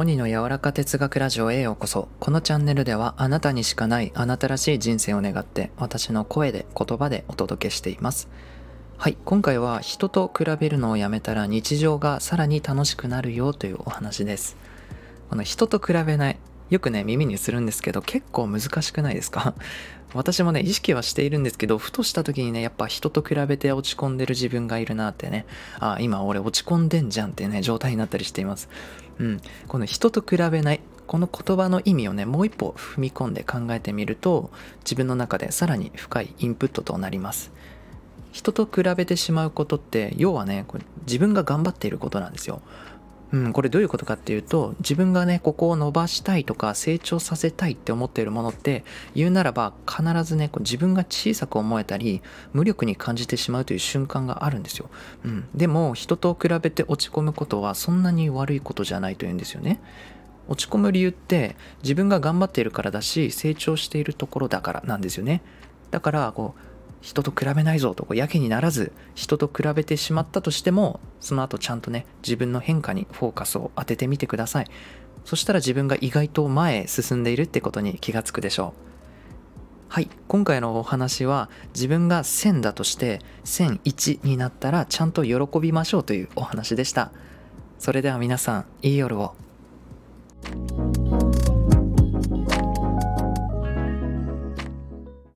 モニの柔らか哲学ラジオへようこそ。このチャンネルではあなたにしかないあなたらしい人生を願って私の声で言葉でお届けしています。はい、今回は人と比べるのをやめたら日常がさらに楽しくなるよというお話です。この人と比べない。よくね、耳にするんですけど結構難しくないですか？私もね、意識はしているんですけど、ふとした時にね、やっぱ人と比べて落ち込んでる自分がいるなってね、あ、今俺落ち込んでんじゃんってね、状態になったりしています。うん。この人と比べない、この言葉の意味をね、もう一歩踏み込んで考えてみると、自分の中でさらに深いインプットとなります。人と比べてしまうことって、要はね、自分が頑張っていることなんですよ。うん、これどういうことかっていうと自分がねここを伸ばしたいとか成長させたいって思っているものって言うならば必ずねこう自分が小さく思えたり無力に感じてしまうという瞬間があるんですよ、うん、でも人と比べて落ち込むことはそんなに悪いことじゃないというんですよね。落ち込む理由って自分が頑張っているからだし成長しているところだからなんですよね。だからこう人と比べないぞとこうやけにならず人と比べてしまったとしてもその後ちゃんとね自分の変化にフォーカスを当ててみてください。そしたら自分が意外と前へ進んでいるってことに気がつくでしょう。はい今回のお話は自分が1000だとして1001になったらちゃんと喜びましょうというお話でした。それでは皆さんいい夜を。